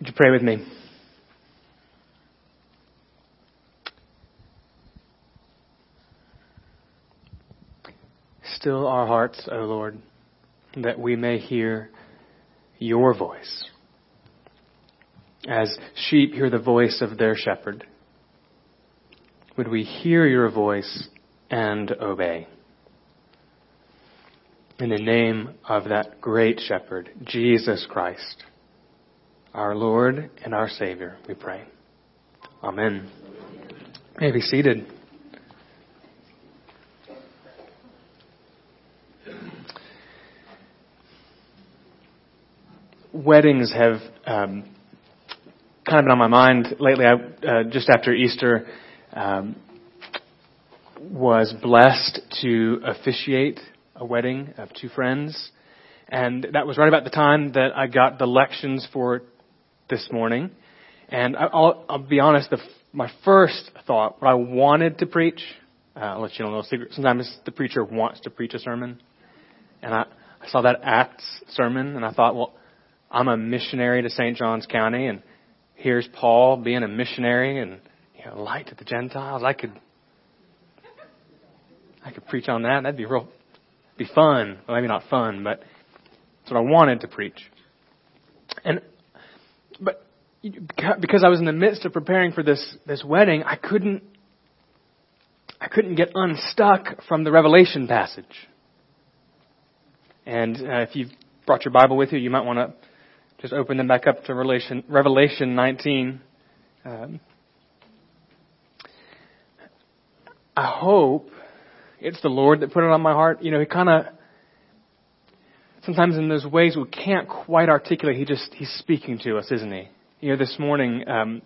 Would you pray with me? Still our hearts, O Lord, that we may hear your voice. As sheep hear the voice of their shepherd, would we hear your voice and obey? In the name of that great shepherd, Jesus Christ, our Lord and our Savior, we pray. Amen. You may be seated. Weddings have um, kind of been on my mind lately. I, uh, just after Easter, um, was blessed to officiate a wedding of two friends. And that was right about the time that I got the lections for this morning. And I'll, I'll be honest, the, my first thought, what I wanted to preach, uh, I'll let you know a little secret. Sometimes the preacher wants to preach a sermon. And I, I saw that Acts sermon and I thought, well, I'm a missionary to St. John's County and here's Paul being a missionary and you know, light to the Gentiles. I could I could preach on that. That'd be real be fun. Well, maybe not fun, but that's what I wanted to preach. And because I was in the midst of preparing for this this wedding, I couldn't I couldn't get unstuck from the Revelation passage. And uh, if you've brought your Bible with you, you might want to just open them back up to Revelation Revelation 19. Um, I hope it's the Lord that put it on my heart. You know, He kind of sometimes in those ways we can't quite articulate. He just He's speaking to us, isn't He? You know, this morning um,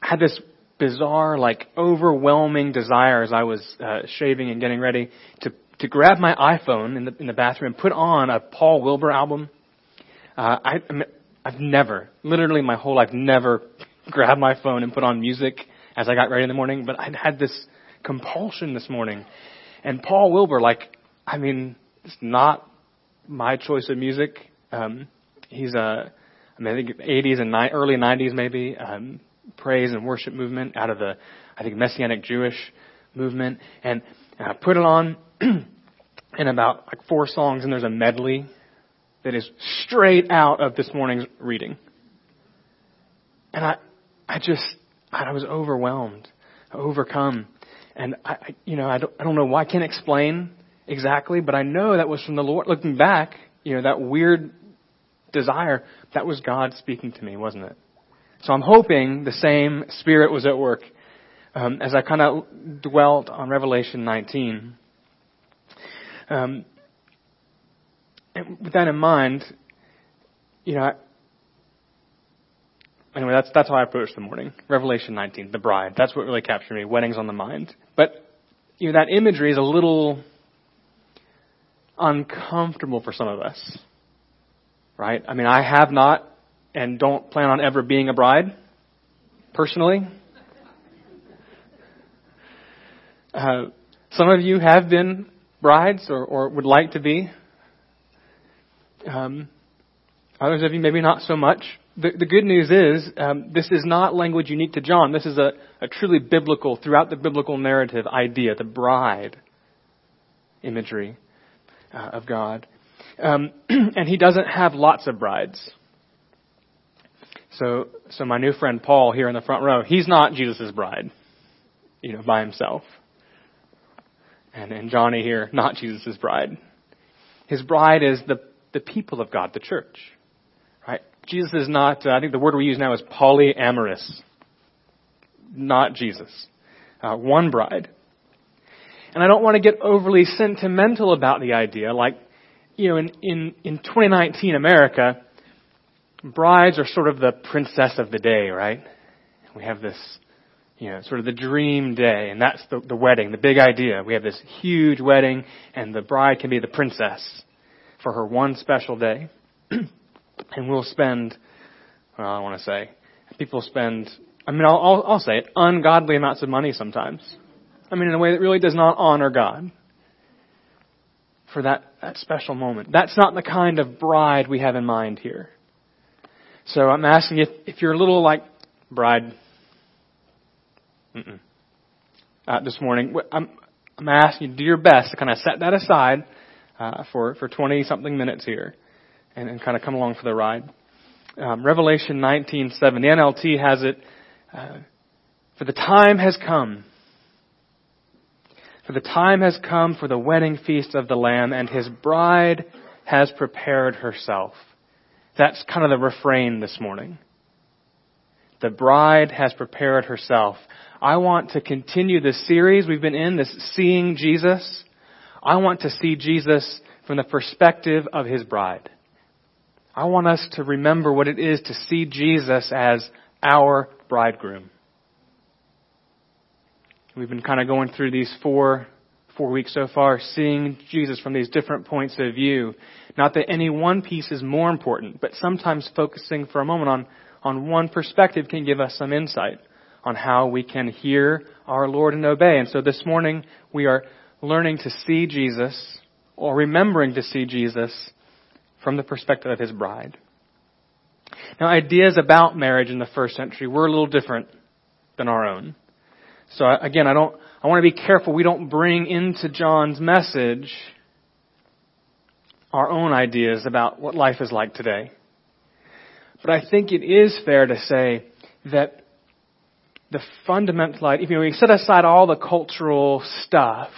had this bizarre, like overwhelming desire as I was uh, shaving and getting ready to to grab my iPhone in the in the bathroom put on a Paul Wilbur album. Uh, I, I've never, literally my whole life, never grabbed my phone and put on music as I got ready in the morning. But I had this compulsion this morning. And Paul Wilbur, like, I mean, it's not my choice of music. Um, he's a, I mean, I think 80s and ni- early 90s maybe, um, praise and worship movement out of the, I think, Messianic Jewish movement. And, and I put it on in about like four songs, and there's a medley that is straight out of this morning's reading. And I, I just, I was overwhelmed, overcome. And I, I you know, I don't, I don't know why I can't explain exactly, but I know that was from the Lord. Looking back, you know, that weird desire, that was God speaking to me, wasn't it? So I'm hoping the same Spirit was at work um, as I kind of dwelt on Revelation 19. Um, with that in mind, you know, Anyway, that's that's how I approached the morning. Revelation 19, the bride. That's what really captured me. Weddings on the mind. But you know, that imagery is a little uncomfortable for some of us. Right? I mean, I have not and don't plan on ever being a bride, personally. Uh, some of you have been brides or, or would like to be. Um, others of you maybe not so much the, the good news is um, this is not language unique to John. This is a, a truly biblical, throughout the biblical narrative idea, the bride imagery uh, of God. Um, and he doesn't have lots of brides. So, so my new friend Paul here in the front row, he's not Jesus' bride, you know, by himself. And, and Johnny here, not Jesus' bride. His bride is the, the people of God, the church. Right? Jesus is not, uh, I think the word we use now is polyamorous. Not Jesus. Uh, one bride. And I don't want to get overly sentimental about the idea. Like, you know, in, in, in 2019 America, brides are sort of the princess of the day, right? We have this, you know, sort of the dream day, and that's the, the wedding, the big idea. We have this huge wedding, and the bride can be the princess for her one special day. and we'll spend, well, I want to say, people spend, I mean, I'll, I'll, I'll say it, ungodly amounts of money sometimes. I mean, in a way that really does not honor God for that, that special moment. That's not the kind of bride we have in mind here. So I'm asking if, if you're a little like bride. Uh, this morning, I'm, I'm asking you to do your best to kind of set that aside uh, for for 20 something minutes here, and, and kind of come along for the ride. Um, Revelation 19:7. The NLT has it. Uh, for the time has come. For the time has come for the wedding feast of the Lamb, and his bride has prepared herself. That's kind of the refrain this morning. The bride has prepared herself. I want to continue this series we've been in, this Seeing Jesus. I want to see Jesus from the perspective of his bride. I want us to remember what it is to see Jesus as our bridegroom. We've been kind of going through these four four weeks so far, seeing Jesus from these different points of view. Not that any one piece is more important, but sometimes focusing for a moment on, on one perspective can give us some insight on how we can hear our Lord and obey. And so this morning we are learning to see Jesus, or remembering to see Jesus, from the perspective of his bride. Now ideas about marriage in the first century were a little different than our own. So again, I don't, I want to be careful we don't bring into John's message our own ideas about what life is like today. But I think it is fair to say that the fundamental, if you know, we set aside all the cultural stuff,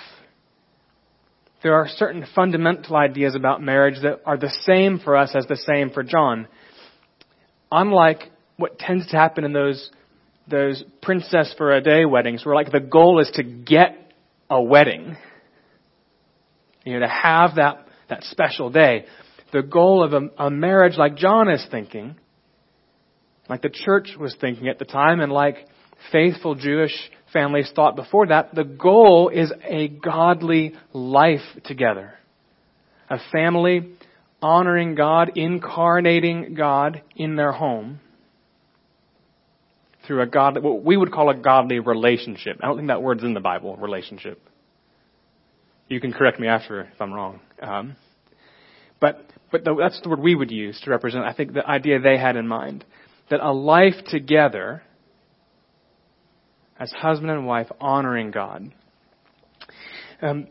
there are certain fundamental ideas about marriage that are the same for us as the same for John. Unlike what tends to happen in those those princess for a day weddings where like the goal is to get a wedding. You know, to have that, that special day. The goal of a, a marriage like John is thinking, like the church was thinking at the time, and like faithful Jewish families thought before that, the goal is a godly life together. A family honoring God, incarnating God in their home through a God, what we would call a godly relationship. I don't think that word's in the Bible, relationship. You can correct me after if I'm wrong. Um, but but the, that's the word we would use to represent, I think, the idea they had in mind. That a life together as husband and wife honoring God. Um,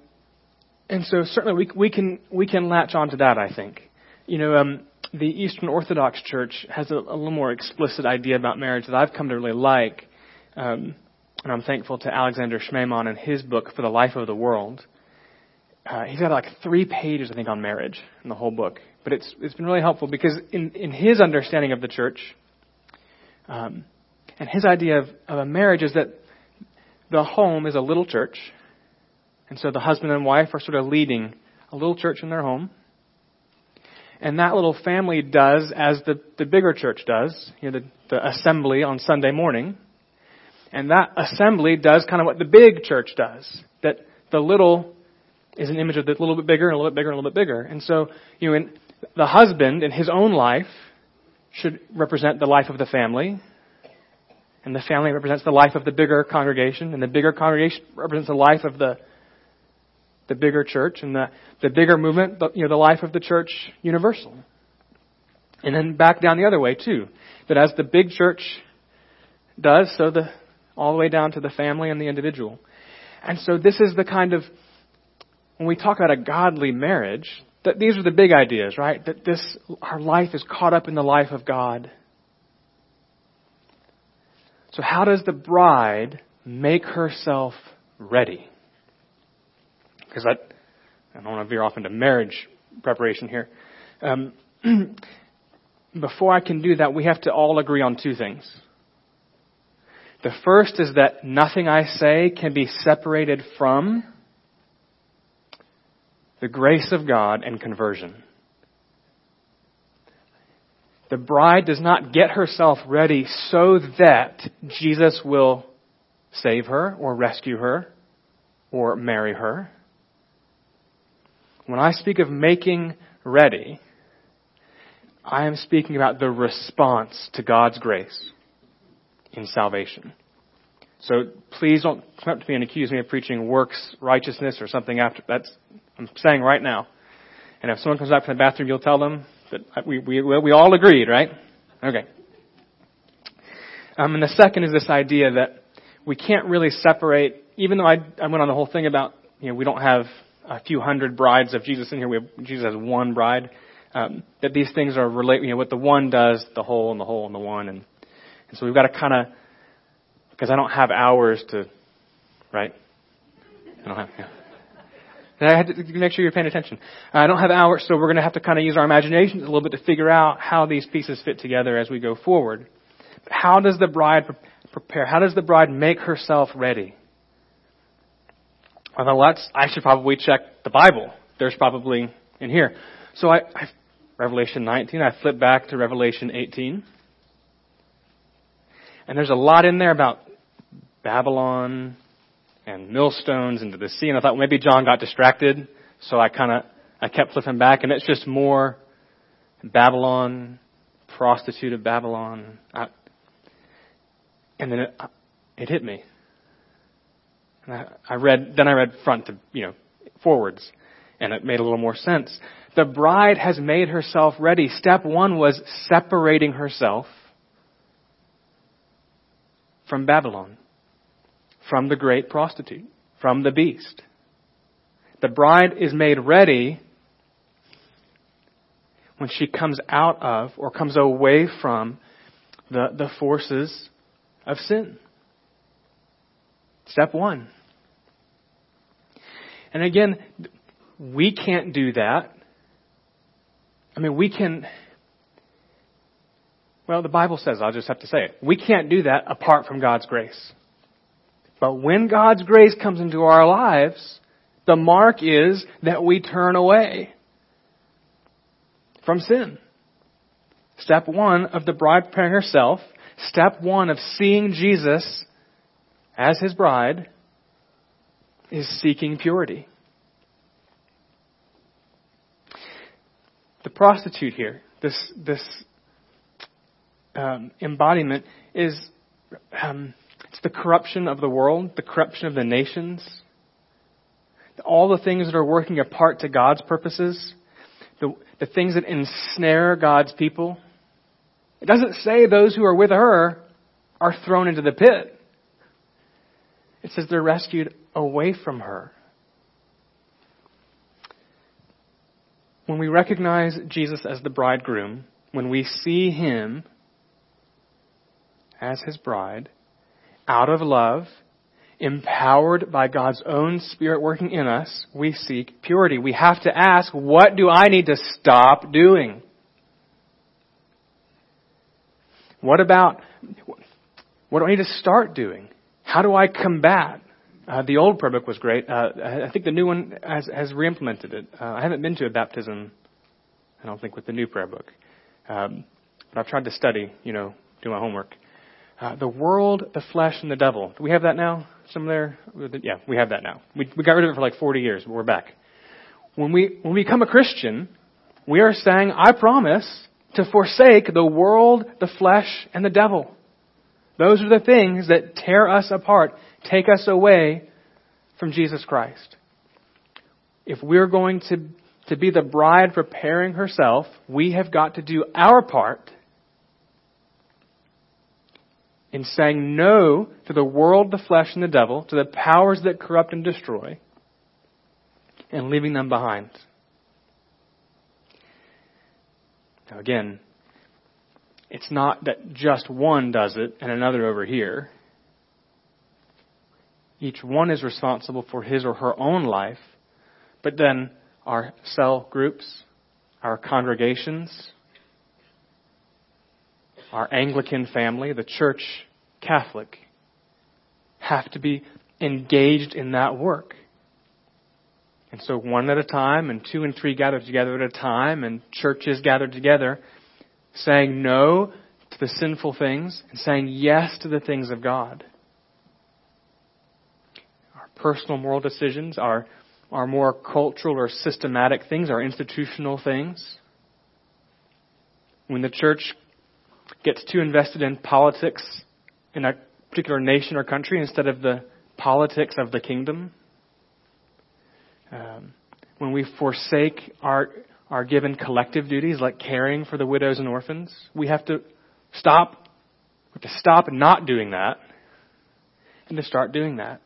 and so certainly we, we can we can latch onto that. I think, you know, um, the Eastern Orthodox Church has a, a, little more explicit idea about marriage that I've come to really like. Um, and I'm thankful to Alexander Schmemann and his book, For the Life of the World. Uh, he's got like three pages, I think, on marriage in the whole book. But it's, it's been really helpful because in, in his understanding of the church, um, and his idea of, of a marriage is that the home is a little church. And so the husband and wife are sort of leading a little church in their home and that little family does as the, the bigger church does, you know, the, the assembly on Sunday morning. And that assembly does kind of what the big church does. That the little is an image of the little bit bigger and a little bit bigger and a little bit bigger. And so, you know, in, the husband in his own life should represent the life of the family. And the family represents the life of the bigger congregation. And the bigger congregation represents the life of the the bigger church and the, the bigger movement, the, you know, the life of the church universal. And then back down the other way too. That as the big church does, so the, all the way down to the family and the individual. And so this is the kind of, when we talk about a godly marriage, that these are the big ideas, right? That this, our life is caught up in the life of God. So how does the bride make herself ready? Because I, I don't want to veer off into marriage preparation here. Um, before I can do that, we have to all agree on two things. The first is that nothing I say can be separated from the grace of God and conversion. The bride does not get herself ready so that Jesus will save her or rescue her or marry her. When I speak of making ready, I am speaking about the response to God's grace in salvation. So please don't come up to me and accuse me of preaching works righteousness or something after that's I'm saying right now. And if someone comes out from the bathroom, you'll tell them that we we we all agreed, right? Okay. Um, and the second is this idea that we can't really separate, even though I, I went on the whole thing about, you know, we don't have a few hundred brides of Jesus in here. We have, Jesus has one bride. Um, that these things are related, you know, what the one does, the whole and the whole and the one. And, and so we've got to kind of, because I don't have hours to, right? I don't have, yeah. I had to make sure you're paying attention. I don't have hours, so we're going to have to kind of use our imaginations a little bit to figure out how these pieces fit together as we go forward. But how does the bride prepare? How does the bride make herself ready? Well, let's, I should probably check the Bible. There's probably in here. So I, I Revelation 19, I flip back to Revelation 18. And there's a lot in there about Babylon, and millstones into the sea. And I thought well, maybe John got distracted, so I kind of I kept flipping back, and it's just more Babylon, prostitute of Babylon. I, and then it, it hit me. I read, then I read front to you know forwards, and it made a little more sense. The bride has made herself ready. Step one was separating herself from Babylon from the great prostitute, from the beast. The bride is made ready when she comes out of or comes away from the, the forces of sin. Step one. And again, we can't do that. I mean, we can. Well, the Bible says, I'll just have to say it. We can't do that apart from God's grace. But when God's grace comes into our lives, the mark is that we turn away from sin. Step one of the bride preparing herself, step one of seeing Jesus as his bride, is seeking purity. The prostitute here, this, this um, embodiment, is um, it's the corruption of the world, the corruption of the nations, all the things that are working apart to God's purposes, the, the things that ensnare God's people. It doesn't say those who are with her are thrown into the pit. It says they're rescued away from her. When we recognize Jesus as the bridegroom, when we see him as his bride, out of love, empowered by God's own Spirit working in us, we seek purity. We have to ask, what do I need to stop doing? What about, what do I need to start doing? How do I combat? Uh, the old prayer book was great. Uh, I think the new one has, has re-implemented it. Uh, I haven't been to a baptism, I don't think, with the new prayer book. Um, but I've tried to study, you know, do my homework. Uh, the world, the flesh, and the devil. Do we have that now? Some there? Yeah, we have that now. We, we got rid of it for like 40 years, but we're back. When we, when we become a Christian, we are saying, I promise to forsake the world, the flesh, and the devil. Those are the things that tear us apart, take us away from Jesus Christ. If we're going to, to be the bride preparing herself, we have got to do our part in saying no to the world, the flesh, and the devil, to the powers that corrupt and destroy, and leaving them behind. Now, again, it's not that just one does it and another over here. Each one is responsible for his or her own life, but then our cell groups, our congregations, our Anglican family, the church Catholic, have to be engaged in that work. And so one at a time and two and three gathered together at a time and churches gathered together saying no to the sinful things and saying yes to the things of God. Personal moral decisions, our, our more cultural or systematic things, our institutional things. When the church gets too invested in politics in a particular nation or country instead of the politics of the kingdom. Um, when we forsake our our given collective duties like caring for the widows and orphans, we have to stop, we have to stop not doing that and to start doing that.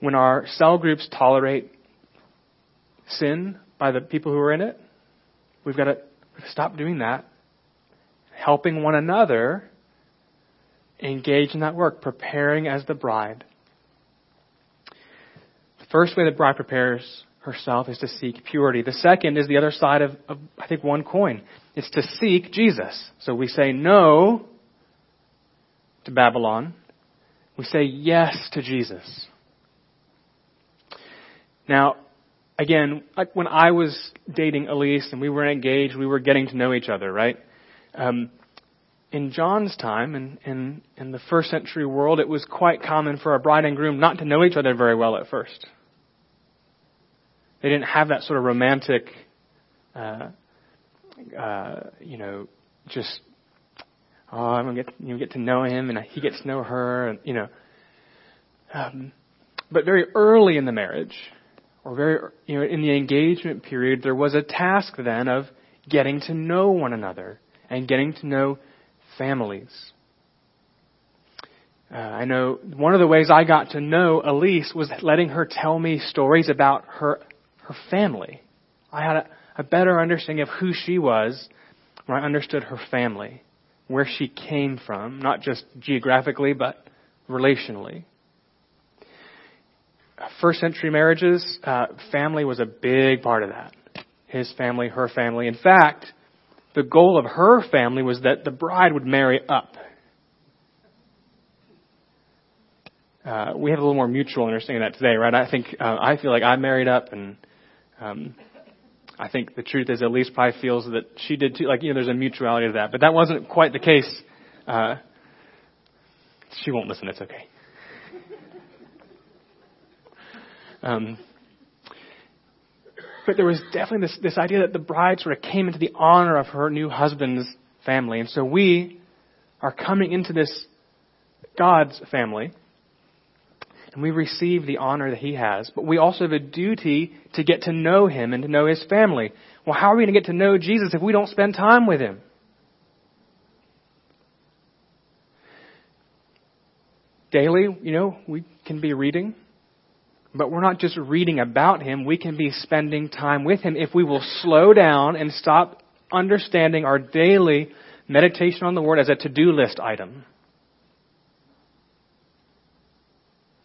When our cell groups tolerate sin by the people who are in it, we've got to stop doing that. Helping one another engage in that work, preparing as the bride. The first way the bride prepares herself is to seek purity. The second is the other side of, of, I think, one coin. It's to seek Jesus. So we say no to Babylon. We say yes to Jesus. Now, again, when I was dating Elise and we were engaged, we were getting to know each other, right? Um, in John's time, in, in, in the first century world, it was quite common for a bride and groom not to know each other very well at first. They didn't have that sort of romantic, uh, uh, you know, just oh, I'm gonna get get to know him, and he gets to know her, and you know. Um, but very early in the marriage, or very you know in the engagement period, there was a task then of getting to know one another and getting to know families. Uh, I know one of the ways I got to know Elise was letting her tell me stories about her her family. I had a, a better understanding of who she was when I understood her family, where she came from, not just geographically, but relationally. First century marriages, uh, family was a big part of that. His family, her family. In fact, the goal of her family was that the bride would marry up. Uh, we have a little more mutual understanding of that today, right? I think uh, I feel like I married up, and um, I think the truth is, Elise probably feels that she did too. Like, you know, there's a mutuality to that. But that wasn't quite the case. Uh, she won't listen. It's okay. Um, but there was definitely this, this idea that the bride sort of came into the honor of her new husband's family. And so we are coming into this God's family and we receive the honor that he has, but we also have a duty to get to know him and to know his family. Well, how are we going to get to know Jesus if we don't spend time with him? Daily, you know, we can be reading, but we're not just reading about him, we can be spending time with him if we will slow down and stop understanding our daily meditation on the Word as a to do list item.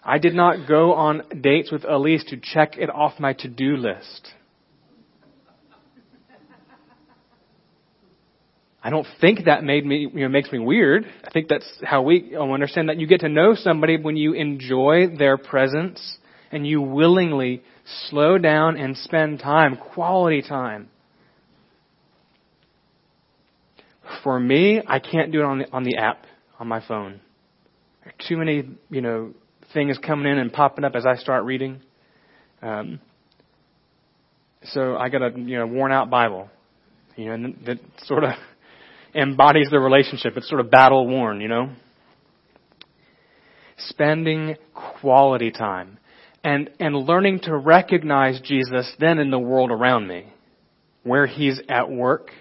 I did not go on dates with Elise to check it off my to do list. I don't think that made me, you know, makes me weird. I think that's how we oh, understand that you get to know somebody when you enjoy their presence and you willingly slow down and spend time, quality time. For me, I can't do it on the, on the app on my phone. There are too many, you know, things coming in and popping up as I start reading. Um, so I got a you know worn out Bible, you know, and that sort of embodies the relationship. It's sort of battle worn, you know. Spending quality time and and learning to recognize Jesus then in the world around me, where He's at work,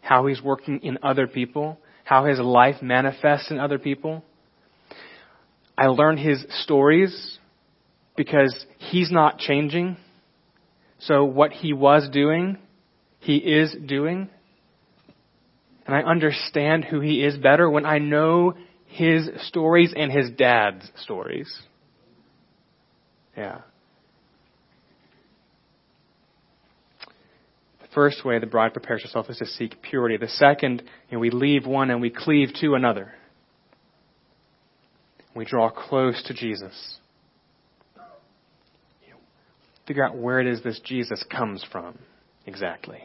how He's working in other people, how His life manifests in other people. I learn his stories because he's not changing. So what he was doing, he is doing. And I understand who he is better when I know his stories and his dad's stories. Yeah. The first way the bride prepares herself is to seek purity. The second, you know, we leave one and we cleave to another. We draw close to Jesus. Figure out where it is this Jesus comes from exactly.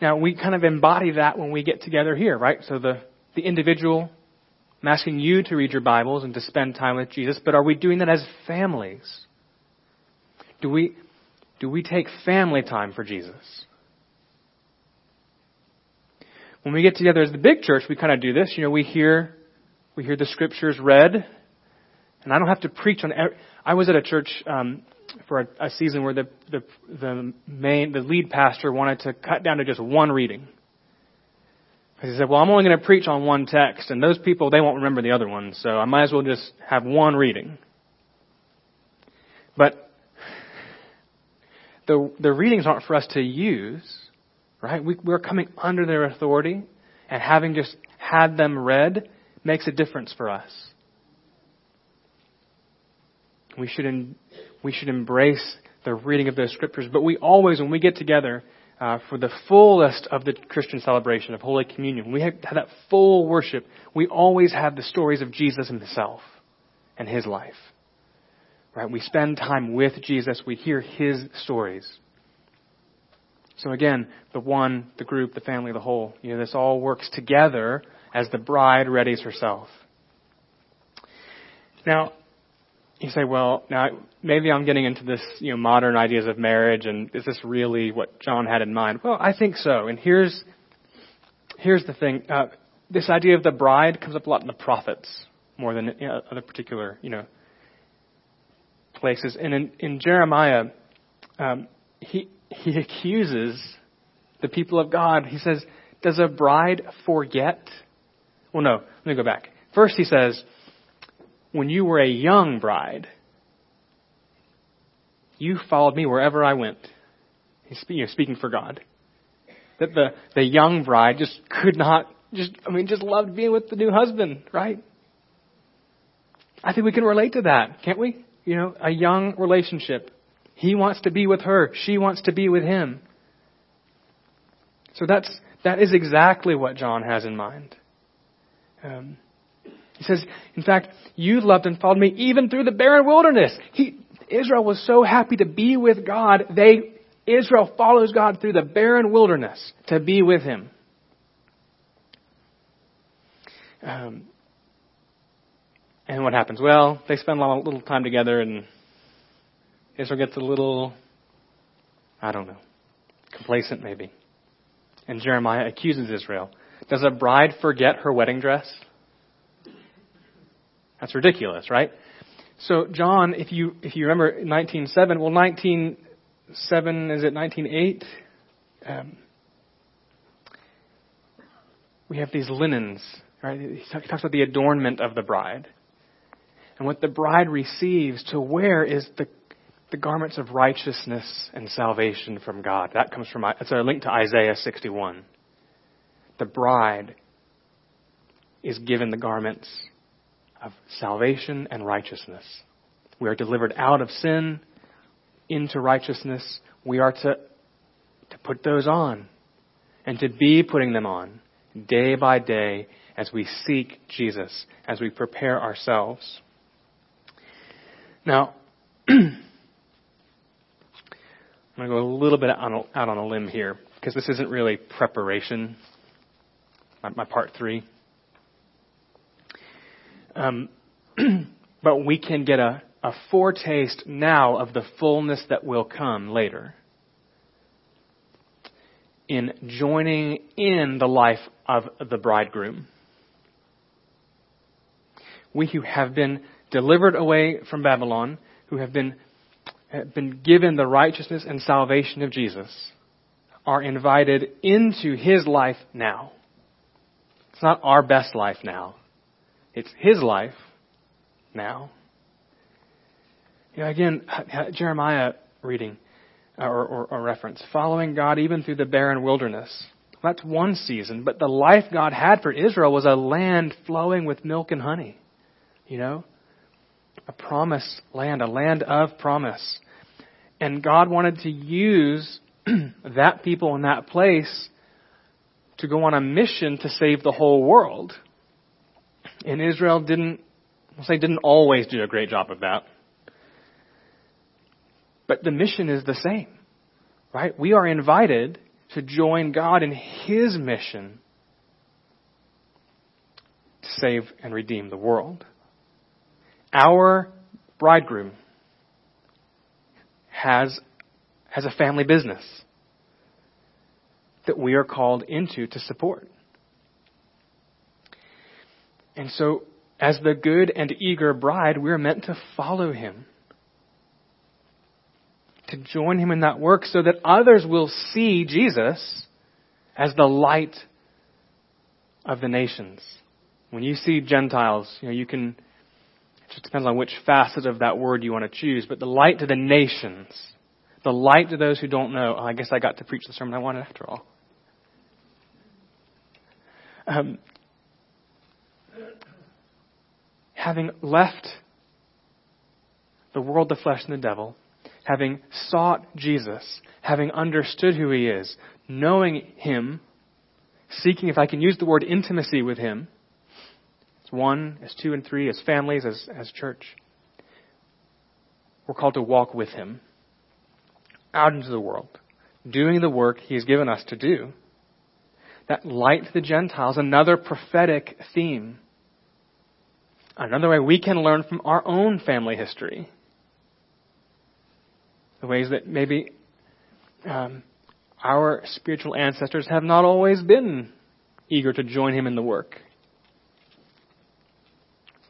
Now, we kind of embody that when we get together here, right? So the, the individual, I'm asking you to read your Bibles and to spend time with Jesus, but are we doing that as families? Do we, do we take family time for Jesus? when we get together as the big church, we kind of do this. You know, we hear, we hear the scriptures read, and I don't have to preach on. Every, I was at a church um, for a, a season where the, the the main the lead pastor wanted to cut down to just one reading. He said, well, I'm only going to preach on one text, and those people, they won't remember the other one, so I might as well just have one reading. But the, the readings aren't for us to use, right? We, we're coming under their authority, and having just had them read makes a difference for us. We should, we should embrace the reading of those scriptures, but we always, when we get together, uh, for the fullest of the Christian celebration of Holy Communion, we have, have that full worship. We always have the stories of Jesus himself and his life. Right? We spend time with Jesus. We hear his stories. So again, the one, the group, the family, the whole. You know, this all works together as the bride readies herself. Now, you say, well, now maybe I'm getting into this, you know, modern ideas of marriage, and is this really what John had in mind? Well, I think so. And here's here's the thing: uh, this idea of the bride comes up a lot in the prophets more than in other particular, you know, places. And in, in Jeremiah, um, he he accuses the people of God. He says, "Does a bride forget?" Well, no. Let me go back. First, he says when you were a young bride, you followed me wherever I went. He's speaking for God. That the, the young bride just could not, just, I mean, just loved being with the new husband, right? I think we can relate to that, can't we? You know, a young relationship. He wants to be with her. She wants to be with him. So that's, that is exactly what John has in mind. Um, he says, in fact, you loved and followed me even through the barren wilderness. He, Israel was so happy to be with God, they, Israel follows God through the barren wilderness to be with Him. Um, and what happens? Well, they spend a little time together, and Israel gets a little, I don't know, complacent maybe. And Jeremiah accuses Israel. Does a bride forget her wedding dress? That's ridiculous, right? So John, if you if you remember 19:7, well 19:7 is it 19:8? Um, we have these linens, right? He talks about the adornment of the bride, and what the bride receives to wear is the the garments of righteousness and salvation from God. That comes from it's a link to Isaiah 61. The bride is given the garments of salvation and righteousness. We are delivered out of sin into righteousness. We are to, to put those on and to be putting them on day by day as we seek Jesus, as we prepare ourselves. Now, I'm going to go a little bit out on a, out on a limb here because this isn't really preparation, my, my part three. Um, but we can get a, a foretaste now of the fullness that will come later in joining in the life of the bridegroom. We who have been delivered away from Babylon, who have been, have been given the righteousness and salvation of Jesus, are invited into his life now. It's not our best life now. It's his life now. You know, again, Jeremiah reading uh, or, or, or reference, following God even through the barren wilderness. That's one season, but the life God had for Israel was a land flowing with milk and honey. You know? A promised land, a land of promise. And God wanted to use that people in that place to go on a mission to save the whole world. And Israel didn't, I'll say didn't always do a great job of that. But the mission is the same, right? We are invited to join God in His mission to save and redeem the world. Our bridegroom has, has a family business that we are called into to support. And so, as the good and eager bride, we're meant to follow him. To join him in that work so that others will see Jesus as the light of the nations. When you see Gentiles, you know, you can, it just depends on which facet of that word you want to choose, but the light to the nations, the light to those who don't know. Oh, I guess I got to preach the sermon I wanted after all. Um, having left the world, the flesh, and the devil, having sought Jesus, having understood who he is, knowing him, seeking, if I can use the word intimacy with him, as one, as two and three, as families, as, as church, we're called to walk with him out into the world, doing the work he's given us to do. That light to the Gentiles, another prophetic theme. Another way we can learn from our own family history the ways that maybe um, our spiritual ancestors have not always been eager to join him in the work.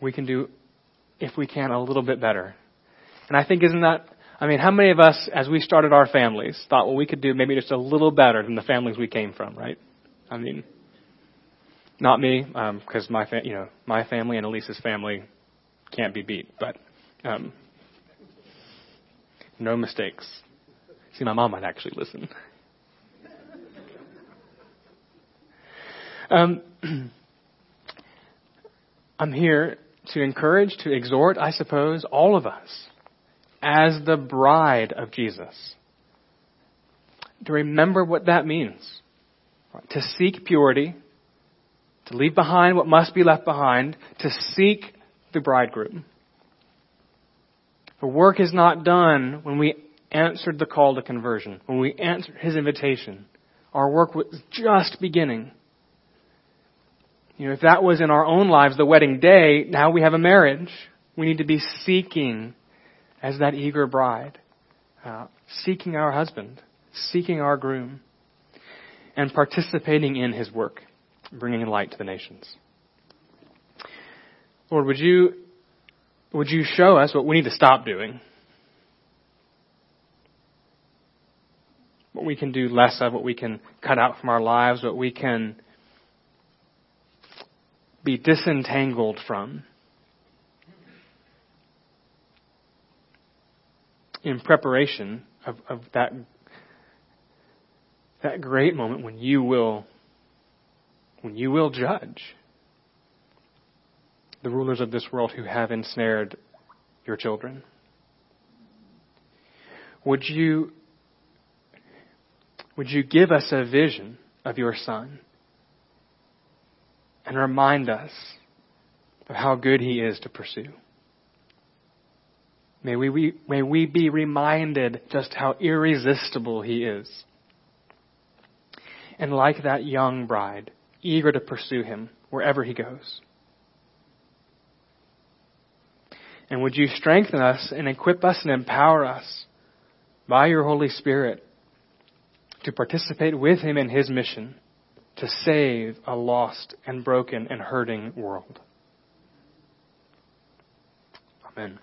We can do, if we can, a little bit better. And I think, isn't that, I mean, how many of us, as we started our families, thought, well, we could do maybe just a little better than the families we came from, right? I mean, not me, because um, my, fa- you know, my family and Elise's family can't be beat, but um, no mistakes. See, my mom might actually listen. Um, I'm here to encourage, to exhort, I suppose, all of us as the bride of Jesus to remember what that means. To seek purity, to leave behind what must be left behind, to seek the bridegroom. The work is not done when we answered the call to conversion, when we answered his invitation. Our work was just beginning. You know, if that was in our own lives the wedding day, now we have a marriage. We need to be seeking as that eager bride, uh, seeking our husband, seeking our groom, and participating in his work, bringing light to the nations. Lord, would you would you show us what we need to stop doing? What we can do less of, what we can cut out from our lives, what we can be disentangled from. In preparation of, of that, that great moment when you will, when you will judge the rulers of this world who have ensnared your children? Would you, would you give us a vision of your Son and remind us of how good He is to pursue? May we, we, may we be reminded just how irresistible He is. And like that young bride, eager to pursue Him wherever He goes. And would you strengthen us and equip us and empower us by your Holy Spirit to participate with Him in His mission to save a lost and broken and hurting world. Amen.